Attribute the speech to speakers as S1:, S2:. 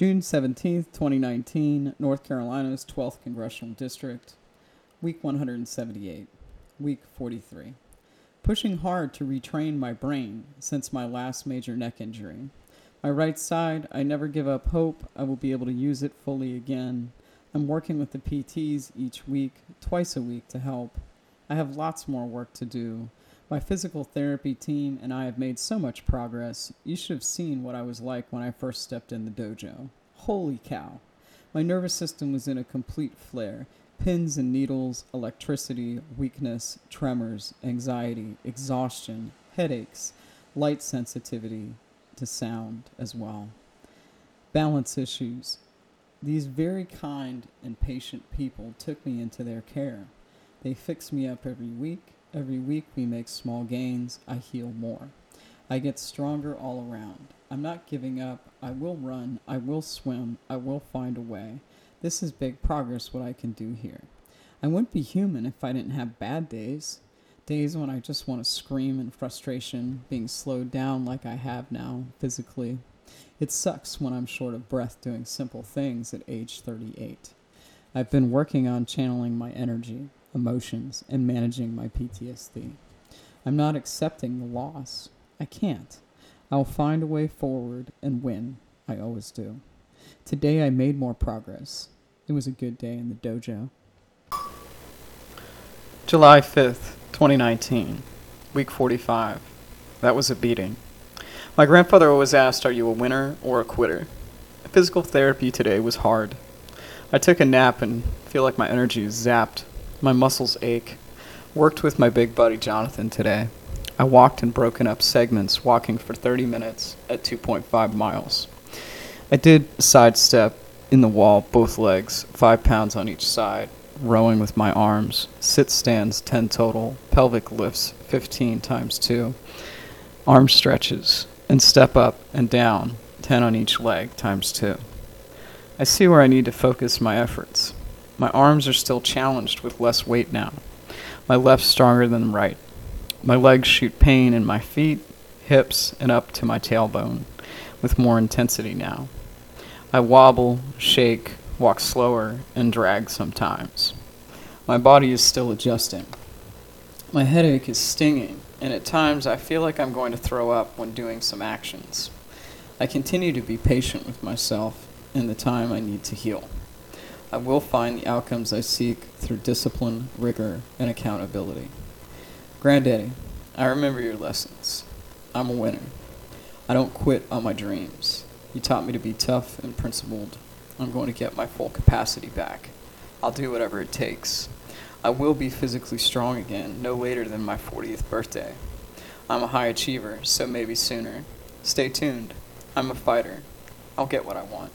S1: June 17th, 2019, North Carolina's 12th Congressional District, week 178, week 43. Pushing hard to retrain my brain since my last major neck injury. My right side, I never give up hope I will be able to use it fully again. I'm working with the PTs each week, twice a week to help. I have lots more work to do. My physical therapy team and I have made so much progress. You should have seen what I was like when I first stepped in the dojo. Holy cow. My nervous system was in a complete flare. Pins and needles, electricity, weakness, tremors, anxiety, exhaustion, headaches, light sensitivity to sound as well. Balance issues. These very kind and patient people took me into their care. They fix me up every week. Every week we make small gains. I heal more. I get stronger all around. I'm not giving up. I will run. I will swim. I will find a way. This is big progress what I can do here. I wouldn't be human if I didn't have bad days. Days when I just want to scream in frustration, being slowed down like I have now, physically. It sucks when I'm short of breath doing simple things at age 38. I've been working on channeling my energy, emotions, and managing my PTSD. I'm not accepting the loss. I can't. I'll find a way forward and win. I always do. Today I made more progress. It was a good day in the dojo. July 5th, 2019, week 45. That was a beating. My grandfather always asked, Are you a winner or a quitter? Physical therapy today was hard. I took a nap and feel like my energy is zapped. My muscles ache. Worked with my big buddy Jonathan today. I walked in broken up segments, walking for 30 minutes at 2.5 miles. I did sidestep in the wall, both legs, 5 pounds on each side, rowing with my arms, sit stands 10 total, pelvic lifts 15 times 2, arm stretches, and step up and down 10 on each leg times 2. I see where I need to focus my efforts. My arms are still challenged with less weight now. My left stronger than right. My legs shoot pain in my feet, hips, and up to my tailbone, with more intensity now. I wobble, shake, walk slower, and drag sometimes. My body is still adjusting. My headache is stinging, and at times I feel like I'm going to throw up when doing some actions. I continue to be patient with myself and the time I need to heal. I will find the outcomes I seek through discipline, rigor, and accountability. Granddaddy, I remember your lessons. I'm a winner. I don't quit on my dreams. You taught me to be tough and principled. I'm going to get my full capacity back. I'll do whatever it takes. I will be physically strong again no later than my 40th birthday. I'm a high achiever, so maybe sooner. Stay tuned. I'm a fighter. I'll get what I want.